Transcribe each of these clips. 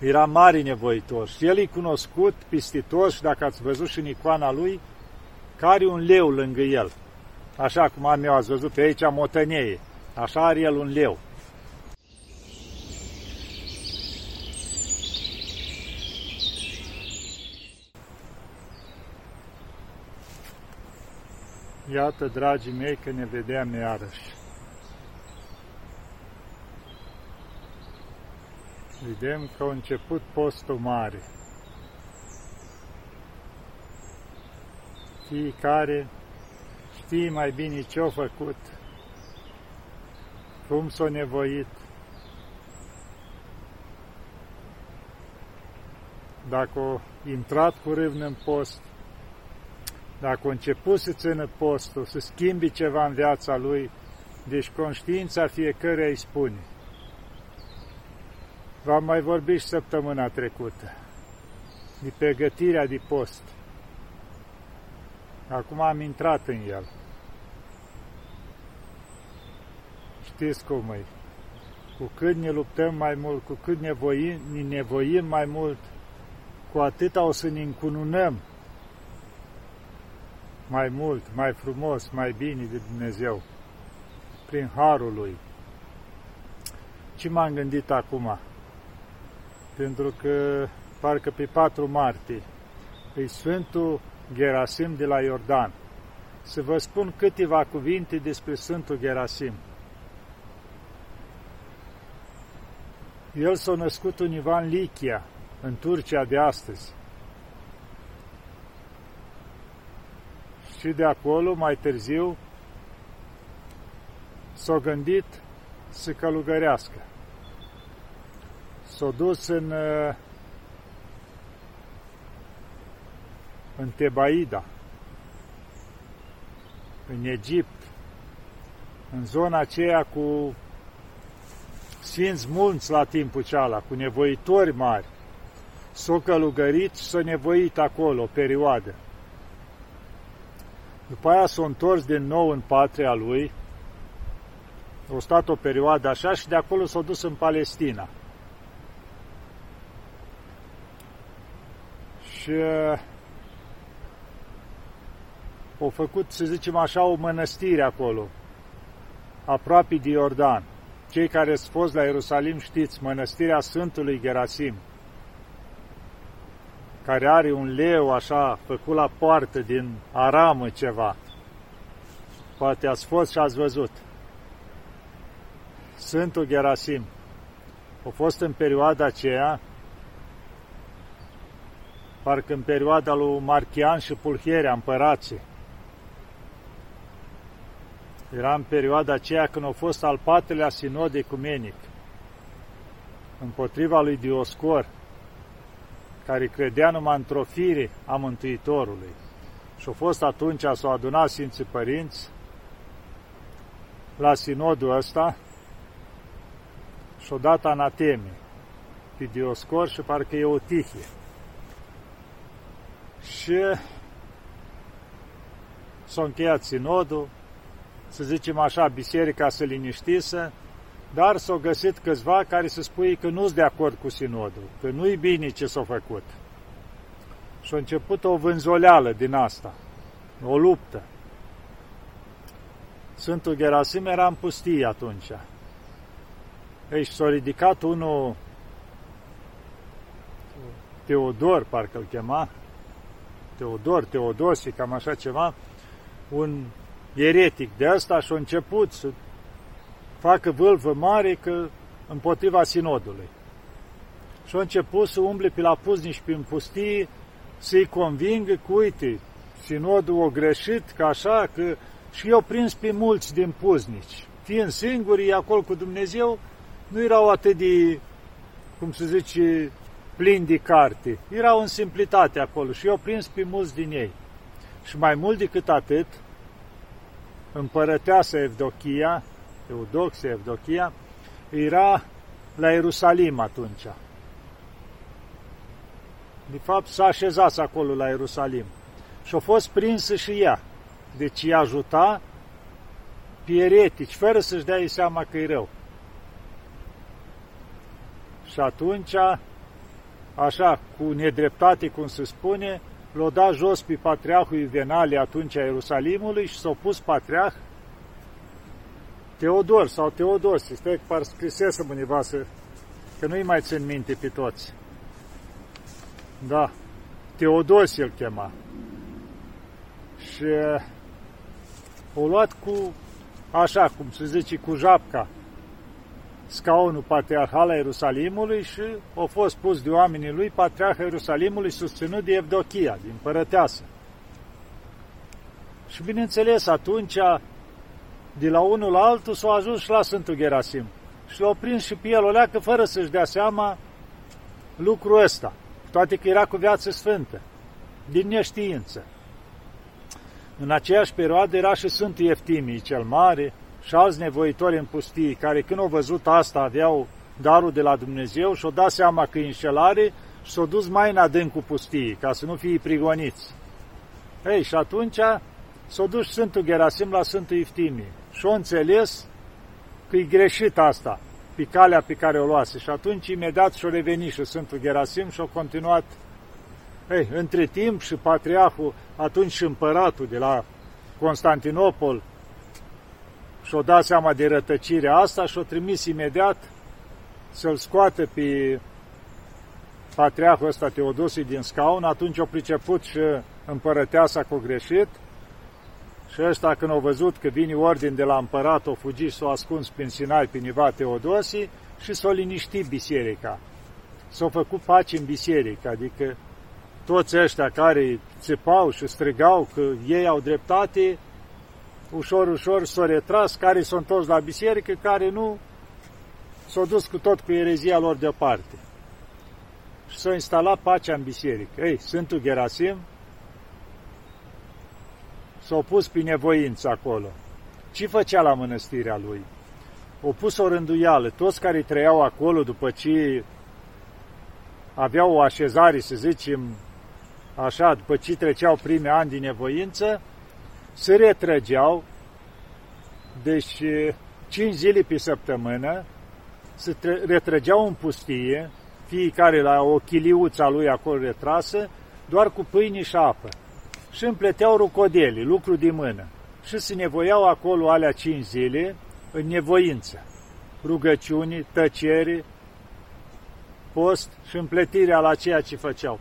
Era mare nevoitor și el e cunoscut, pistitor și dacă ați văzut și în icoana lui, care un leu lângă el. Așa cum am eu, ați văzut pe aici motăneie. Așa are el un leu. Iată, dragii mei, că ne vedeam iarăși. Vedem că a început postul mare. Fiecare știe mai bine ce-a făcut, cum s-a nevoit, dacă a intrat cu râvnă în post, dacă a început să țină postul, să schimbi ceva în viața lui, deci conștiința fiecăruia îi spune. V-am mai vorbit și săptămâna trecută de pregătirea de post. Acum am intrat în el. Știți cum e. Cu cât ne luptăm mai mult, cu cât ne, voim, ne nevoim mai mult, cu atât o să ne încununăm mai mult, mai frumos, mai bine de Dumnezeu, prin Harul Lui. Ce m-am gândit acum? Pentru că parcă pe 4 martie e Sfântul Gerasim de la Iordan. Să vă spun câteva cuvinte despre Sfântul Gerasim. El s-a născut univa în Lichia, în Turcia de astăzi. Și de acolo, mai târziu, s-a gândit să călugărească. S-a dus în, în Tebaida, în Egipt, în zona aceea cu sfinți mulți la timpul ceala, cu nevoitori mari. S-a călugărit și s-a nevoit acolo o perioadă. După aia s-a întors din nou în patria lui, a stat o perioadă așa și de acolo s-a dus în Palestina. Și au făcut, să zicem așa, o mănăstire acolo, aproape de Iordan. Cei care ați fost la Ierusalim știți, mănăstirea Sfântului Gerasim, care are un leu așa făcut la poartă din aramă ceva. Poate ați fost și ați văzut. Sfântul Gerasim a fost în perioada aceea, parcă în perioada lui Marchian și Pulcherea, împărații. Era în perioada aceea când a fost al patrulea sinod ecumenic împotriva lui Dioscor, care credea numai într-o fire a Mântuitorului. Și a fost atunci, s-au adunat Sfinții Părinți la sinodul ăsta și-au dat anateme pe Dioscor și parcă e o tihie. Și s-a încheiat sinodul, să zicem așa, biserica se liniștise, dar s-au găsit câțiva care să spui că nu sunt de acord cu sinodul, că nu-i bine ce s-a făcut. Și a început o vânzoleală din asta, o luptă. Sfântul Gerasim era în pustie atunci. Ei, s-a ridicat unul, Teodor, parcă îl chema, Teodor, Teodosie, cam așa ceva, un eretic de asta și a început să facă vâlvă mare că împotriva sinodului. Și a început să umble pe la puznici prin pustii, să-i convingă că, uite, sinodul a greșit, că așa, că și eu prins pe mulți din puznici. Fiind singuri acolo cu Dumnezeu, nu erau atât de, cum se zice, plini de carte. Erau în simplitate acolo și eu prins pe mulți din ei. Și mai mult decât atât, împărăteasa Evdochia, Eudoxia Evdochia, era la Ierusalim atunci. De fapt, s-a așezat acolo la Ierusalim. Și a fost prinsă și ea. Deci i ajuta pe eretici, fără să-și dea seama că e rău. Și atunci așa, cu nedreptate, cum se spune, l-a dat jos pe patriarhul Ivenalie atunci a Ierusalimului și s-a pus patriarh Teodor sau Teodosie, stai că par scrisesem undeva să, că nu-i mai țin minte pe toți. Da, Teodosie îl chema. Și o luat cu, așa cum se zice, cu japca, scaunul patriarhal al Ierusalimului și a fost pus de oamenii lui patriarhul Ierusalimului susținut de Evdochia, din părăteasă. Și bineînțeles, atunci, de la unul la altul, s-a ajuns și la Sfântul Gerasim. Și l-a prins și pe el o leacă fără să-și dea seama lucrul ăsta, toate că era cu viață sfântă, din neștiință. În aceeași perioadă era și Sfântul Eftimii cel Mare și alți nevoitori în pustii, care când au văzut asta aveau darul de la Dumnezeu și au dat seama că e înșelare și s-au dus mai în adâncul pustiei, ca să nu fie prigoniți. Ei, și atunci s-au dus Sfântul Gerasim la Sfântul Eftimii și au înțeles că e greșit asta, pe calea pe care o luase. Și atunci imediat și-o revenit și Sfântul Gerasim și-au continuat ei, între timp și patriarhul, atunci și împăratul de la Constantinopol, și-o dat seama de rătăcirea asta și-o trimis imediat să-l scoată pe patriarhul ăsta Teodosie din scaun, atunci o priceput și împărăteasa cu greșit și ăsta când au văzut că vine ordin de la împărat, o fugi și s-o ascuns prin Sinai pe niva Teodosie și s-o liniștit biserica. S-a făcut pace în biserică, adică toți ăștia care țipau și strigau că ei au dreptate, ușor, ușor s-au retras, care s-au întors la biserică, care nu s-au dus cu tot cu erezia lor deoparte. Și s-a instalat pacea în biserică. Ei, Sfântul Gerasim s-a pus pe nevoință acolo. Ce făcea la mănăstirea lui? O pus o rânduială. Toți care trăiau acolo după ce aveau o așezare, să zicem, așa, după ce treceau prime ani din nevoință, se retrăgeau, deci 5 zile pe săptămână, se retrăgeau în pustie, fiecare la o chiliuță lui acolo retrasă, doar cu pâine și apă. Și împleteau rucodeli, lucru de mână. Și se nevoiau acolo alea 5 zile în nevoință. Rugăciuni, tăcere, post și împletirea la ceea ce făceau.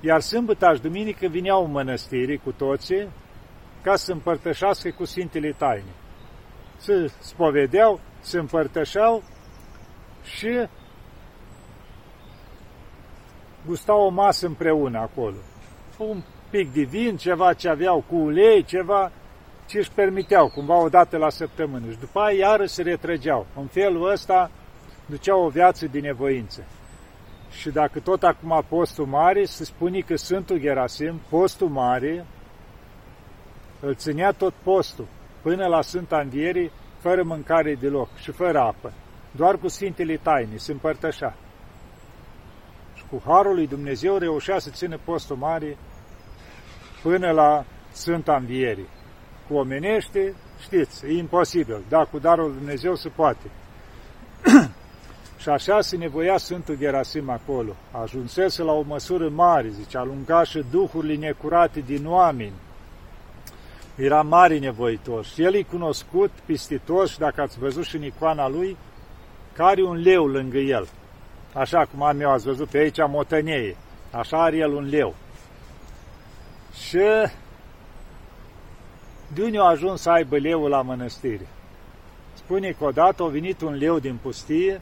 Iar sâmbătă și duminică vineau în mănăstiri cu toții ca să împărtășească cu Sfintele Taine. Se spovedeau, se împărtășeau și gustau o masă împreună acolo. Un pic de vin, ceva ce aveau cu ulei, ceva ce își permiteau, cumva o dată la săptămână. Și după aia iară se retrăgeau. În felul ăsta duceau o viață din nevoință. Și dacă tot acum postul mare, se spune că Sfântul Gerasim, postul mare, îl ținea tot postul, până la Sfânta Învierii, fără mâncare deloc și fără apă, doar cu Sfintele Taine, se împărtășea. Și cu Harul lui Dumnezeu reușea să țină postul mare până la Sfânta Învierii. Cu omenește, știți, e imposibil, dar cu darul lui Dumnezeu se poate. Și așa se nevoia Sfântul Gerasim acolo. Ajunsese la o măsură mare, zice, alunga și duhurile necurate din oameni. Era mare nevoitor și el e cunoscut, pistitos și dacă ați văzut și în icoana lui, care un leu lângă el. Așa cum am eu, ați văzut pe aici motăneie. Așa are el un leu. Și de unde a ajuns să aibă leul la mănăstire? Spune că odată a venit un leu din pustie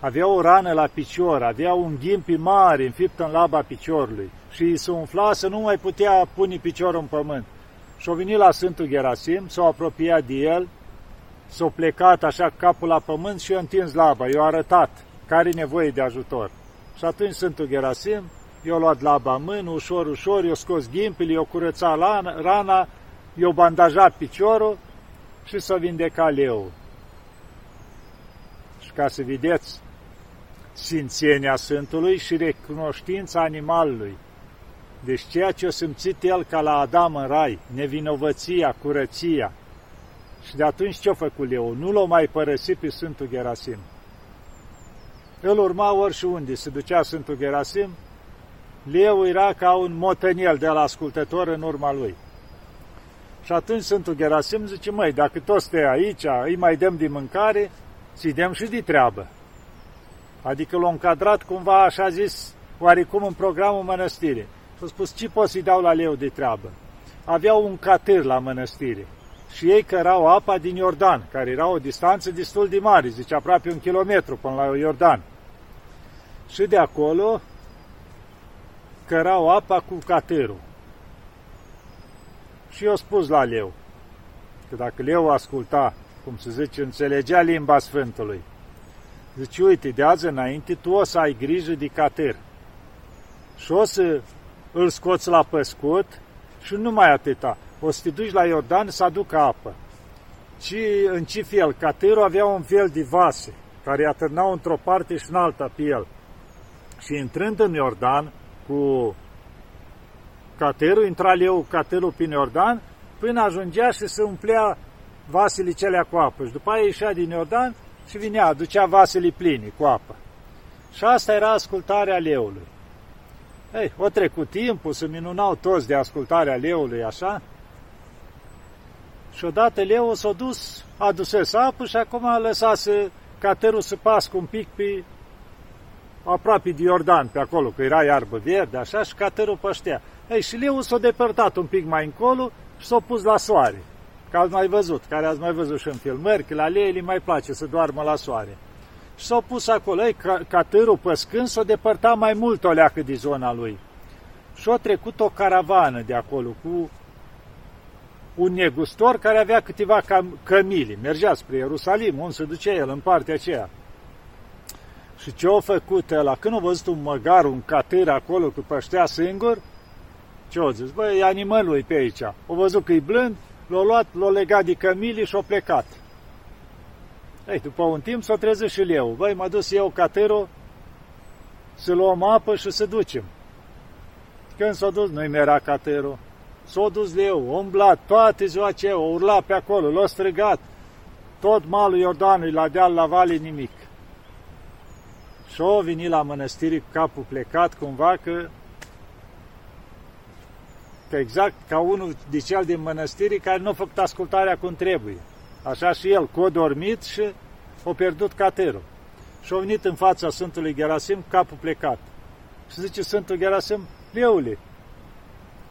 avea o rană la picior, avea un ghimpi mare înfipt în laba piciorului și îi se umfla să nu mai putea pune piciorul în pământ. Și-a venit la Sfântul Gerasim, s-a apropiat de el, s-a plecat așa capul la pământ și i-a întins laba, i-a arătat care e nevoie de ajutor. Și atunci Sfântul Gerasim i-a luat laba în mână, ușor, ușor, i-a scos ghimpile, i-a curățat rana, i-a bandajat piciorul și s-a vindecat leul. Și ca să vedeți sfințenia Sfântului și recunoștința animalului. Deci ceea ce a simțit el ca la Adam în rai, nevinovăția, curăția. Și de atunci ce-a făcut eu? Nu l-a mai părăsit pe Sfântul Gerasim. Îl urma ori și unde se ducea Sfântul Gerasim, leu era ca un motăniel de la ascultător în urma lui. Și atunci Sfântul Gerasim zice, măi, dacă toți stai aici, îi mai dăm de mâncare, ți dăm și de treabă. Adică l-a încadrat cumva, așa zis, oarecum în programul mănăstirii. Și a spus, ce pot să-i dau la leu de treabă? Aveau un catâr la mănăstire și ei cărau apa din Iordan, care era o distanță destul de mare, zice aproape un kilometru până la Iordan. Și de acolo cărau apa cu catârul. Și eu spus la leu, că dacă leu asculta, cum se zice, înțelegea limba Sfântului, zice, uite, de azi înainte tu o să ai grijă de catâr și o să îl scoți la păscut și nu mai atâta. O să te duci la Iordan să aducă apă. Și în ce fel? Catârul avea un fel de vase care atârnau într-o parte și în alta pe el. Și intrând în Iordan cu catârul, intra leu catârul prin Iordan, până ajungea și se umplea vasele celea cu apă. Și după aia ieșea din Iordan și vinea, aducea vasele pline cu apă. Și asta era ascultarea leului. Ei, o trecut timpul, se minunau toți de ascultarea leului, așa? Și odată leul s-a dus, a dus apă și acum a lăsat să, catărul să pască un pic pe aproape de Iordan, pe acolo, că era iarbă verde, așa, și catărul păștea. Ei, și leul s-a depărtat un pic mai încolo și s-a pus la soare. Că ați mai văzut, care ați mai văzut și în filmări, că la leii mai place să doarmă la soare și s-au pus acolo. Ei, catârul păscând s-a depărtat mai mult o leacă de zona lui. Și a trecut o caravană de acolo cu un negustor care avea câteva cam, cămili. Mergea spre Ierusalim, unde se ducea el, în partea aceea. Și ce a făcut ăla? Când a văzut un măgar, un catâr acolo cu păștea singur, ce a zis? Băi, e animalul pe aici. A văzut că e blând, l-a luat, l-a legat de cămili și a plecat. Ei, după un timp s-a trezit și leu. Băi, m-a dus eu catârul să luăm apă și să ducem. Când s-a dus, nu-i era catârul. S-a dus leu, a umblat toate ziua aceea, a urlat pe acolo, l-a strigat. Tot malul Iordanului, la deal, la vale, nimic. Și a venit la mănăstire cu capul plecat, cumva că, că exact ca unul de cel din mănăstire care nu a făcut ascultarea cum trebuie. Așa și el, cu dormit și a pierdut caterul. Și a venit în fața Sfântului Gerasim, capul plecat. Și zice Sfântul Gerasim, leule,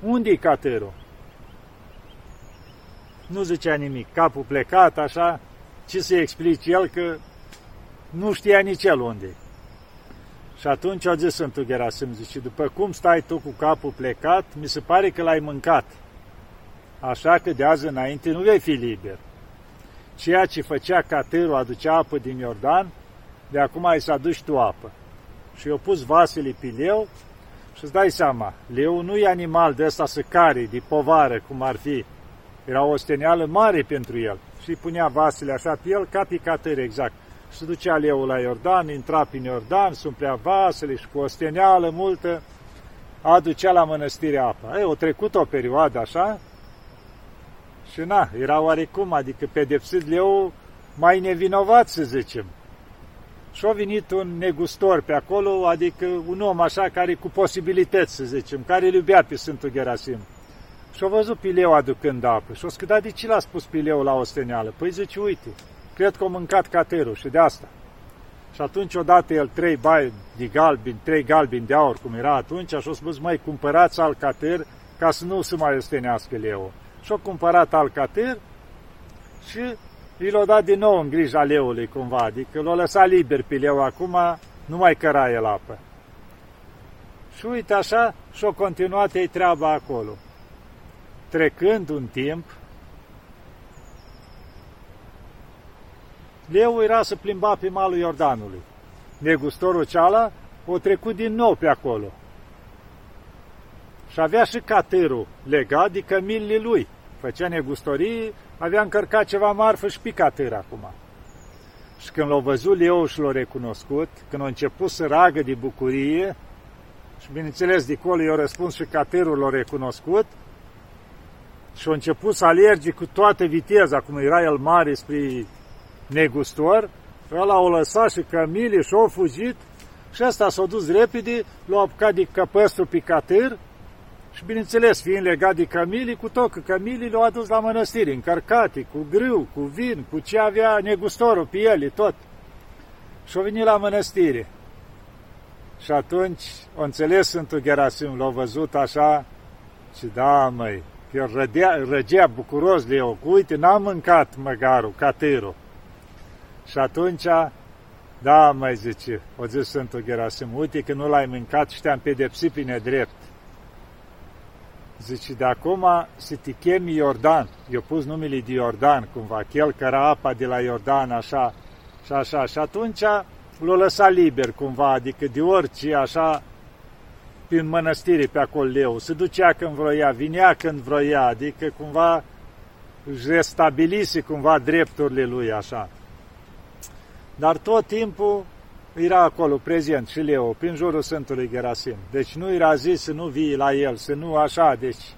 unde e caterul? Nu zicea nimic, capul plecat, așa, ce să explici el că nu știa nici el unde Și atunci a zis Sfântul Gerasim, zice, după cum stai tu cu capul plecat, mi se pare că l-ai mâncat. Așa că de azi înainte nu vei fi liber ceea ce făcea catârul, aducea apă din Iordan, de acum ai să aduci tu apă. Și eu pus vasele pe leu și îți dai seama, leu nu e animal de ăsta să care, de povară, cum ar fi. Era o steneală mare pentru el. Și punea vasele așa pe el, ca pe catâr exact. Și se ducea leul la Iordan, intra prin Iordan, umplea vasele și cu o steneală multă aducea la mănăstire apa. Ei, o trecut o perioadă așa, și na, era oarecum, adică pedepsit leu mai nevinovat, să zicem. Și a venit un negustor pe acolo, adică un om așa care cu posibilități, să zicem, care îl iubea pe Sfântul Gerasim. Și a văzut Pileu aducând apă și a scădat de ce l-a spus Pileu la osteneală? Păi zice, uite, cred că a mâncat caterul și de asta. Și atunci odată el trei bai de galbini, trei galbini de aur, cum era atunci, și a spus, mai cumpărați al cater ca să nu se mai ostenească leu și-a cumpărat Alcater și i l-a dat din nou în grija leului cumva, adică l-a lăsat liber pe leu acum, nu mai căra el apă. Și uite așa, și-a continuat ei treaba acolo. Trecând un timp, leu era să plimba pe malul Iordanului. Negustorul ceala o trecut din nou pe acolo. Și avea și catârul legat de cămilile lui făcea negustorii, avea încărcat ceva marfă și picatâr acum. Și când l-au văzut Leo și l-au recunoscut, când a început să ragă de bucurie, și bineînțeles, de acolo i-a răspuns și catârul l-a recunoscut, și a început să alerge cu toată viteza, cum era el mare spre negustor, ăla o lăsat și cămile și au fugit Și ăsta s-a dus repede, l-a apucat de căpăstru picatâr și, bineînțeles, fiind legat de camilii, cu tot că camilii le-au adus la mănăstire, încărcate, cu grâu, cu vin, cu ce avea negustorul pe ele, tot. Și-au venit la mănăstire. Și atunci o înțeles Sfântul Gerasim, l-a văzut așa și da, măi, că el rădea, răgea bucuros de eu, uite, n-am mâncat măgarul, catârul. Și atunci, da, mai zice, o zis Sfântul Gerasim, uite că nu l-ai mâncat și te-am pedepsit pe nedrept. Zice, de acum să te chemi Iordan. Eu pus numele de Iordan, cumva, chel căra apa de la Iordan, așa, și așa. Și atunci l-a lăsat liber, cumva, adică de orice, așa, prin mănăstire pe acolo leu. Se ducea când vroia, vinea când vroia, adică cumva își restabilise cumva drepturile lui, așa. Dar tot timpul era acolo prezent și Leo, prin jurul Sfântului Gerasim. Deci nu era zis să nu vii la el, să nu așa, deci...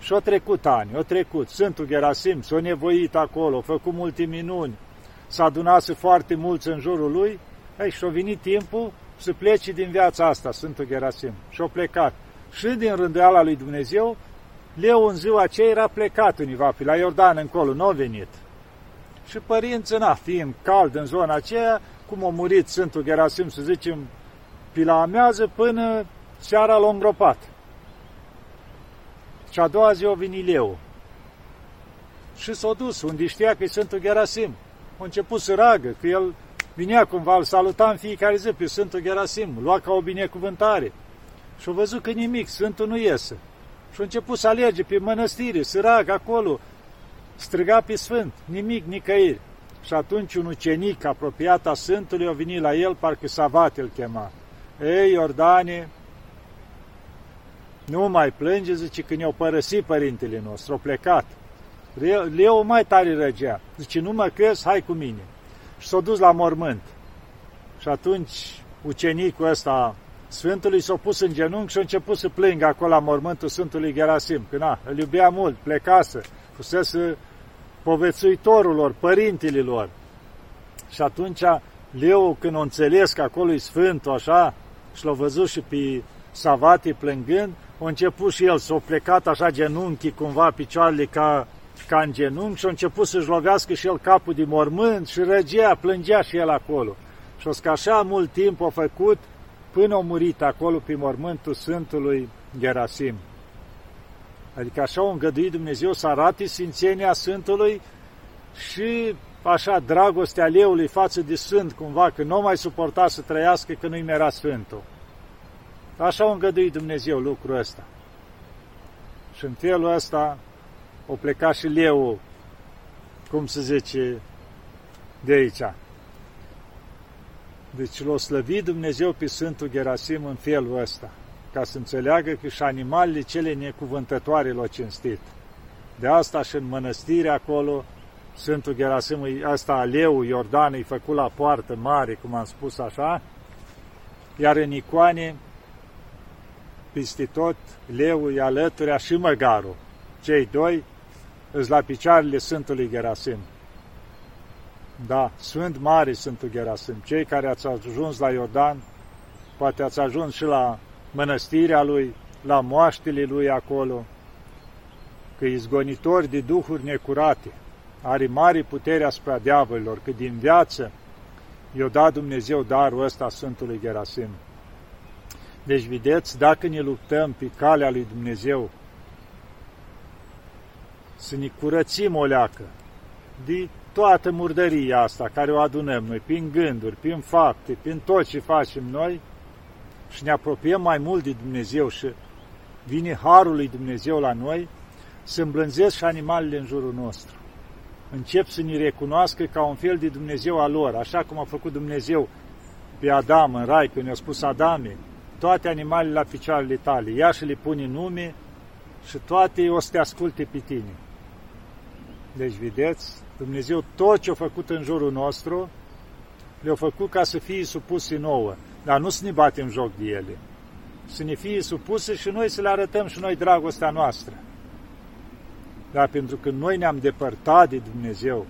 Și-au trecut ani, au trecut. Sfântul Gerasim s-a nevoit acolo, a făcut multe minuni, s-a adunat foarte mulți în jurul lui, ei, și-a venit timpul să plece din viața asta, Sfântul Gerasim. Și-a plecat. Și din rânduiala lui Dumnezeu, Leu în ziua aceea era plecat univa, pe la Iordan încolo, nu a venit. Și părinții, na, fiind cald în zona aceea, cum a murit Sfântul Gerasim, să zicem, pe la amează până seara l-a îngropat. Și a doua zi a venit leu. Și s-a dus unde știa că e Sfântul Gerasim. A început să ragă, că el vinea cumva, îl saluta în fiecare zi pe Sfântul Gerasim, lua ca o binecuvântare. Și a văzut că nimic, Sfântul nu iese. Și a început să alerge pe mănăstire, să ragă acolo, striga pe Sfânt, nimic, nicăieri. Și atunci un ucenic apropiat a Sfântului a venit la el, parcă Savat îl chema. Ei, Iordane, nu mai plânge, zice, când i-au părăsit părintele nostru, au plecat. Leu mai tare răgea. Zice, nu mă crezi, hai cu mine. Și s-a dus la mormânt. Și atunci ucenicul ăsta Sfântului s-a pus în genunchi și a început să plângă acolo la mormântul Sfântului Gerasim, că na, îl iubea mult, plecase, fusese povățuitorul lor, părintele lor. Și atunci Leu, când o înțeles că acolo e Sfântul, așa, și l-a văzut și pe Savate plângând, a început și el să o plecat așa genunchi, cumva picioarele ca, ca în genunchi și a început să-și lovească și el capul de mormânt și răgea, plângea și el acolo. Și o că așa mult timp a făcut până a murit acolo pe mormântul Sfântului Gerasim. Adică așa o îngăduit Dumnezeu să arate sfințenia Sfântului și așa dragostea leului față de Sfânt, cumva, că nu mai suporta să trăiască că nu-i era Sfântul. Așa o îngăduit Dumnezeu lucrul ăsta. Și în felul ăsta o pleca și leul, cum se zice, de aici. Deci l-o slăvit Dumnezeu pe Sfântul Gerasim în felul ăsta ca să înțeleagă că și animalele cele necuvântătoare l-au cinstit. De asta și în mănăstire acolo, Sfântul Gerasim, asta aleu Iordan îi făcut la poartă mare, cum am spus așa, iar în icoane, peste tot, leu e alăturea și măgarul. Cei doi îs la picioarele Sfântului Gerasim. Da, Sfânt Mare Sfântul Gerasim. Cei care ați ajuns la Iordan, poate ați ajuns și la mănăstirea lui, la moaștele lui acolo, că izgonitor de duhuri necurate, are mare putere asupra diavolilor, că din viață i-a dat Dumnezeu darul ăsta Sfântului Gerasim. Deci, vedeți, dacă ne luptăm pe calea lui Dumnezeu, să ne curățim o leacă de toată murdăria asta care o adunăm noi, prin gânduri, prin fapte, prin tot ce facem noi, și ne apropiem mai mult de Dumnezeu și vine Harul lui Dumnezeu la noi, să îmblânzesc și animalele în jurul nostru. Încep să ne recunoască ca un fel de Dumnezeu al lor, așa cum a făcut Dumnezeu pe Adam în rai, când i-a spus Adame, toate animalele la picioarele tale, ia și le pune nume și toate o să te asculte pe tine. Deci, vedeți, Dumnezeu tot ce a făcut în jurul nostru, le-a făcut ca să fie supuse nouă dar nu să ne batem joc de ele. Să ne fie supuse și noi să le arătăm și noi dragostea noastră. Dar pentru că noi ne-am depărtat de Dumnezeu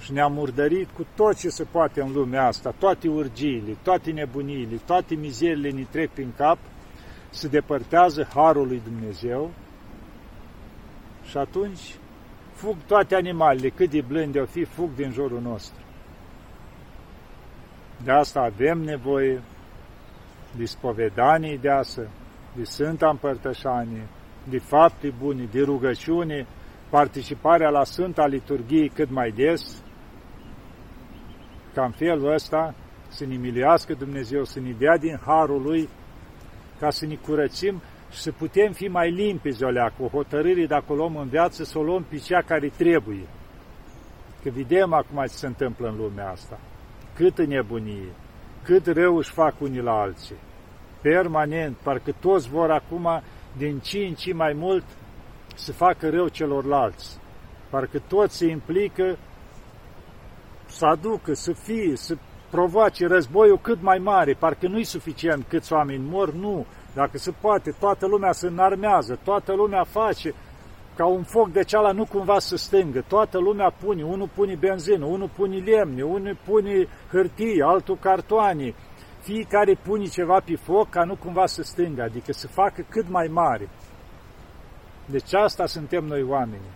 și ne-a murdărit cu tot ce se poate în lumea asta, toate urgiile, toate nebuniile, toate mizerile ne trec prin cap, se depărtează harul lui Dumnezeu și atunci fug toate animalele, cât de blânde o fi, fug din jurul nostru. De asta avem nevoie de spovedanie deasă, de Sfânta Împărtășanie, de fapte bune, de rugăciune, participarea la Sfânta Liturghie cât mai des, ca în felul ăsta să ne miliască Dumnezeu, să ne dea din harul Lui, ca să ne curățim și să putem fi mai limpezi, olea, cu hotărârii dacă o luăm în viață, să o luăm pe cea care trebuie. Că vedem acum ce se întâmplă în lumea asta. Câtă nebunie, cât rău își fac unii la alții. Permanent, parcă toți vor acum, din ci în ci mai mult, să facă rău celorlalți. Parcă toți se implică să aducă, să fie, să provoace războiul cât mai mare. Parcă nu-i suficient câți oameni mor, nu. Dacă se poate, toată lumea se înarmează, toată lumea face ca un foc de ceala nu cumva să stângă. Toată lumea pune, unul pune benzină, unul pune lemne, unul pune hârtie, altul cartoane. Fiecare pune ceva pe foc ca nu cumva să stângă, adică să facă cât mai mare. Deci asta suntem noi oamenii.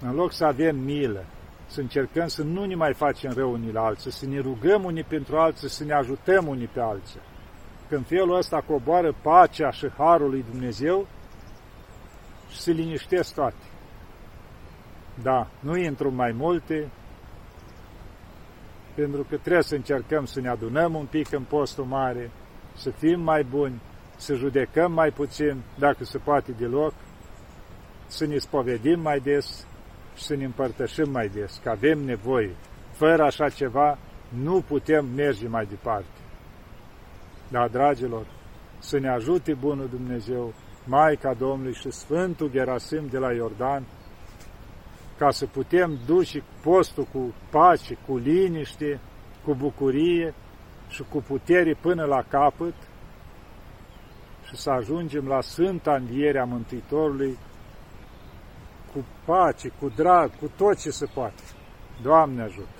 În loc să avem milă, să încercăm să nu ne mai facem rău unii la alții, să ne rugăm unii pentru alții, să ne ajutăm unii pe alții. Când felul ăsta coboară pacea și harul lui Dumnezeu și se liniștesc toate. Da, nu intru mai multe, pentru că trebuie să încercăm să ne adunăm un pic în postul mare, să fim mai buni, să judecăm mai puțin, dacă se poate deloc, să ne spovedim mai des și să ne împărtășim mai des, că avem nevoie. Fără așa ceva, nu putem merge mai departe. Dar, dragilor, să ne ajute Bunul Dumnezeu, Maica Domnului și Sfântul Gerasim de la Iordan, ca să putem duce postul cu pace, cu liniște, cu bucurie și cu putere până la capăt și să ajungem la Sfânta Învierea Mântuitorului cu pace, cu drag, cu tot ce se poate. Doamne ajută!